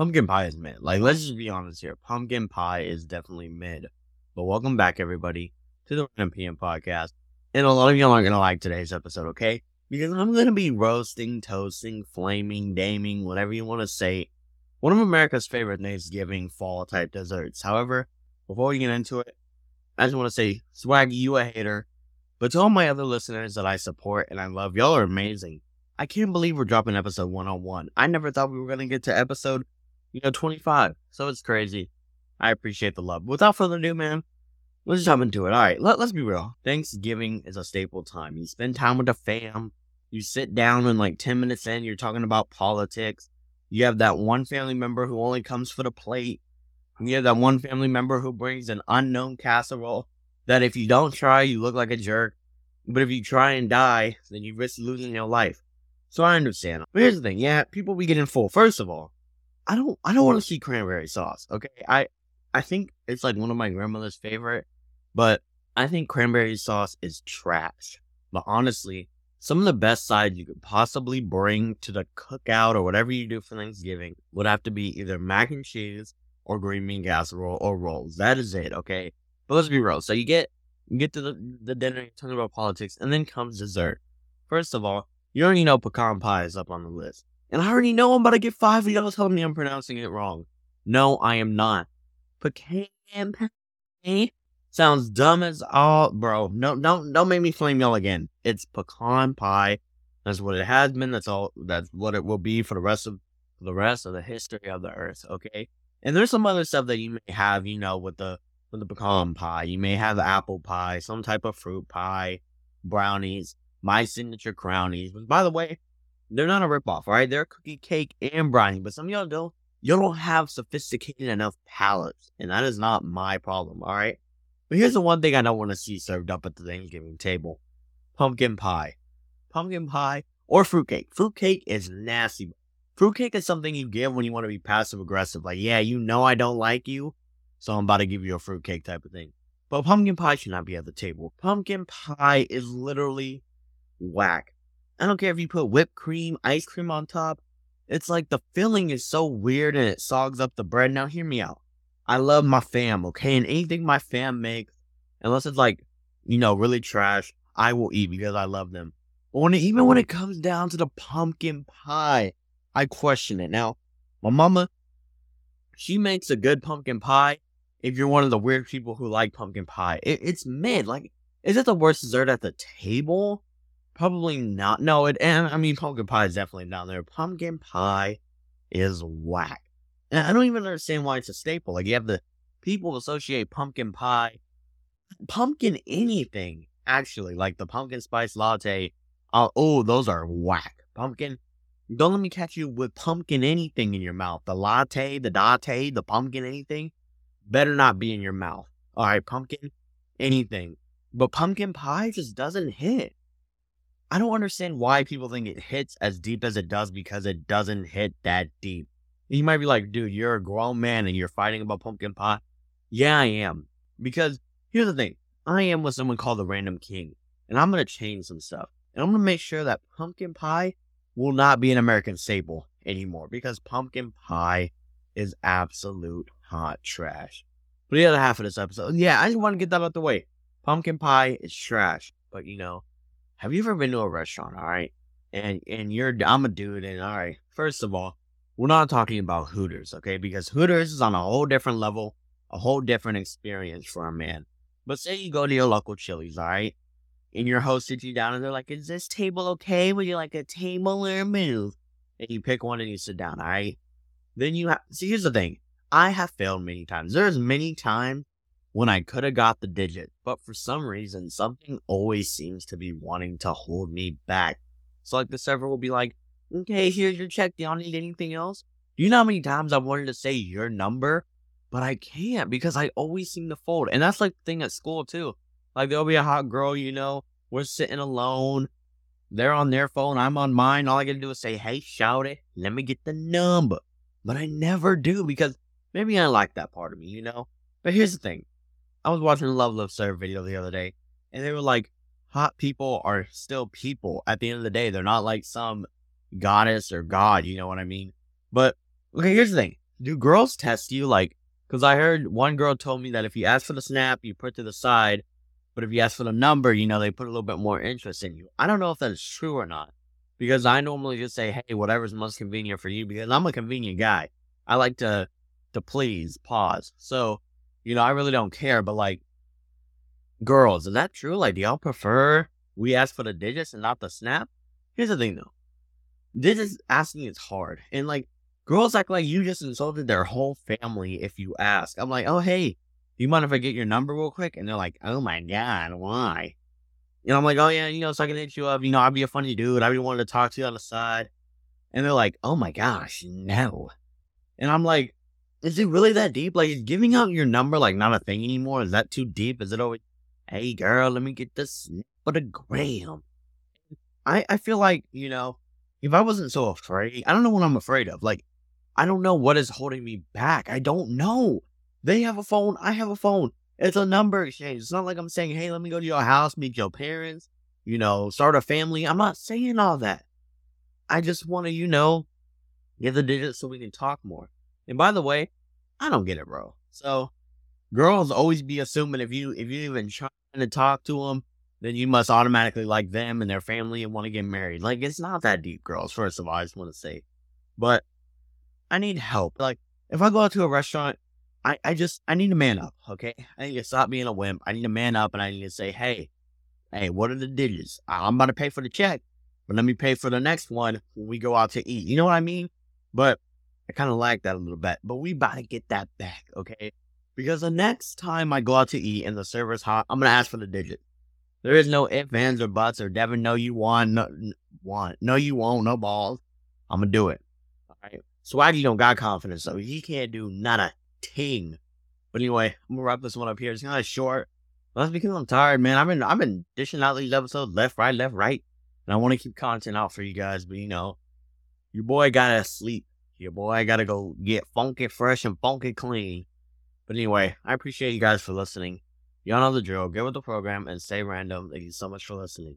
pumpkin pie is mid. Like, let's just be honest here. Pumpkin pie is definitely mid. But welcome back, everybody, to the Random podcast. And a lot of y'all aren't gonna like today's episode, okay? Because I'm gonna be roasting, toasting, flaming, daming, whatever you want to say. One of America's favorite Thanksgiving fall type desserts. However, before we get into it, I just want to say, Swag, you a hater. But to all my other listeners that I support and I love, y'all are amazing. I can't believe we're dropping episode 101. I never thought we were going to get to episode, you know, 25. So it's crazy. I appreciate the love. Without further ado, man, let's jump into it. All right, let, let's be real. Thanksgiving is a staple time. You spend time with the fam. You sit down and like 10 minutes in, you're talking about politics. You have that one family member who only comes for the plate. You have that one family member who brings an unknown casserole that if you don't try, you look like a jerk. But if you try and die, then you risk losing your life. So I understand. But here's the thing, yeah, people be getting full. First of all, I don't I don't want to see cranberry sauce. Okay. I I think it's like one of my grandmother's favorite, but I think cranberry sauce is trash. But honestly, some of the best sides you could possibly bring to the cookout or whatever you do for Thanksgiving would have to be either mac and cheese or green bean casserole or rolls. That is it, okay? But let's be real. So you get you get to the, the dinner, you're talking about politics, and then comes dessert. First of all, you already know pecan pie is up on the list. And I already know I'm about to get five of y'all telling me I'm pronouncing it wrong. No, I am not. Pecan pie sounds dumb as all, bro. No, don't don't make me flame y'all again. It's pecan pie. That's what it has been. That's all. That's what it will be for the rest of the rest of the history of the earth. Okay. And there's some other stuff that you may have, you know, with the with the pecan pie. You may have apple pie, some type of fruit pie, brownies my signature crownies. By the way, they're not a ripoff, right? They're cookie cake and brownie, but some of y'all don't. y'all don't have sophisticated enough palates, and that is not my problem, all right? But here's the one thing I don't want to see served up at the Thanksgiving table pumpkin pie. Pumpkin pie or fruitcake. Fruitcake is nasty. Fruitcake is something you give when you want to be passive aggressive. Like, yeah, you know I don't like you, so I'm about to give you a fruitcake type of thing. But pumpkin pie should not be at the table. Pumpkin pie is literally whack. I don't care if you put whipped cream, ice cream on top. It's like the filling is so weird and it sogs up the bread. Now, hear me out. I love my fam, okay? And anything my fam makes, unless it's like, you know, really trash, I will eat because I love them. When even when it comes down to the pumpkin pie, I question it. Now, my mama, she makes a good pumpkin pie. If you're one of the weird people who like pumpkin pie, it, it's mid. Like, is it the worst dessert at the table? Probably not. No, it and I mean pumpkin pie is definitely down there. Pumpkin pie is whack. And I don't even understand why it's a staple. Like you have the people associate pumpkin pie, pumpkin anything actually, like the pumpkin spice latte. Uh, oh, those are whack. Pumpkin. Don't let me catch you with pumpkin anything in your mouth. The latte, the latte, the pumpkin anything better not be in your mouth. All right, pumpkin anything. But pumpkin pie just doesn't hit. I don't understand why people think it hits as deep as it does because it doesn't hit that deep. You might be like, dude, you're a grown man and you're fighting about pumpkin pie. Yeah, I am. Because here's the thing I am what someone called the random king, and I'm going to change some stuff. And I'm going to make sure that pumpkin pie will not be an American staple anymore because pumpkin pie is absolute hot trash. But the other half of this episode, yeah, I just want to get that out the way. Pumpkin pie is trash, but you know, have you ever been to a restaurant, all right? And and you're I'm a dude, and all right. First of all, we're not talking about Hooters, okay? Because Hooters is on a whole different level, a whole different experience for a man. But say you go to your local Chili's, all right? And your host sits you down and they're like, Is this table okay? Would you like a table or a move? And you pick one and you sit down, all right? Then you have see here's the thing. I have failed many times. There's many times when I could have got the digit, but for some reason, something always seems to be wanting to hold me back. So, like, the server will be like, okay, here's your check. Do y'all need anything else? Do you know how many times I've wanted to say your number, but I can't because I always seem to fold. And that's like the thing at school, too. Like, there'll be a hot girl, you know, we're sitting alone. They're on their phone, I'm on mine. All I gotta do is say, hey, shout it, let me get the number. But I never do because maybe I like that part of me, you know? But here's the thing I was watching a Love Love Serve video the other day, and they were like, hot people are still people. At the end of the day, they're not like some goddess or god, you know what I mean? But okay, here's the thing. do girls test you? Like, because I heard one girl told me that if you ask for the snap, you put to the side, but if you ask for the number, you know, they put a little bit more interest in you. I don't know if that is true or not, because I normally just say, hey, whatever's most convenient for you, because I'm a convenient guy. I like to to please, pause. So, you know, I really don't care, but like, girls, is that true? Like, do y'all prefer we ask for the digits and not the snap? Here's the thing though. Digits asking is hard. And like girls act like you just insulted their whole family if you ask. I'm like, oh hey, you mind if I get your number real quick? And they're like, oh my god, why? And I'm like, oh yeah, you know, so I can hit you up. You know, I'd be a funny dude. I'd be wanting to talk to you on the side. And they're like, oh my gosh, no. And I'm like, is it really that deep? Like, is giving out your number like not a thing anymore? Is that too deep? Is it always, hey girl, let me get this but a gram? I I feel like you know, if I wasn't so afraid, I don't know what I'm afraid of. Like, I don't know what is holding me back. I don't know. They have a phone. I have a phone. It's a number exchange. It's not like I'm saying, hey, let me go to your house, meet your parents, you know, start a family. I'm not saying all that. I just want to, you know, get the digits so we can talk more. And by the way, I don't get it, bro. So girls always be assuming if you if you even trying to talk to them, then you must automatically like them and their family and want to get married. Like it's not that deep, girls. First of all, I just want to say, but I need help. Like if I go out to a restaurant, I I just I need to man up. Okay, I need to stop being a wimp. I need to man up and I need to say, hey, hey, what are the digits? I'm about to pay for the check, but let me pay for the next one when we go out to eat. You know what I mean? But I kind of like that a little bit. But we about to get that back, okay? Because the next time I go out to eat and the server's hot, I'm gonna ask for the digit. There is no ifs, ands, or buts, or Devin, no, you won, no, want, no, you won't, no balls. I'm gonna do it. All right. Swaggy don't got confidence, so he can't do not a ting. But anyway, I'm gonna wrap this one up here. It's kind of short. That's because I'm tired, man. I've been I've been dishing out these episodes left, right, left, right, and I want to keep content out for you guys. But you know, your boy gotta sleep. Your boy I gotta go get funky fresh and funky clean. But anyway, I appreciate you guys for listening. Y'all know the drill. Get with the program and stay random. Thank you so much for listening.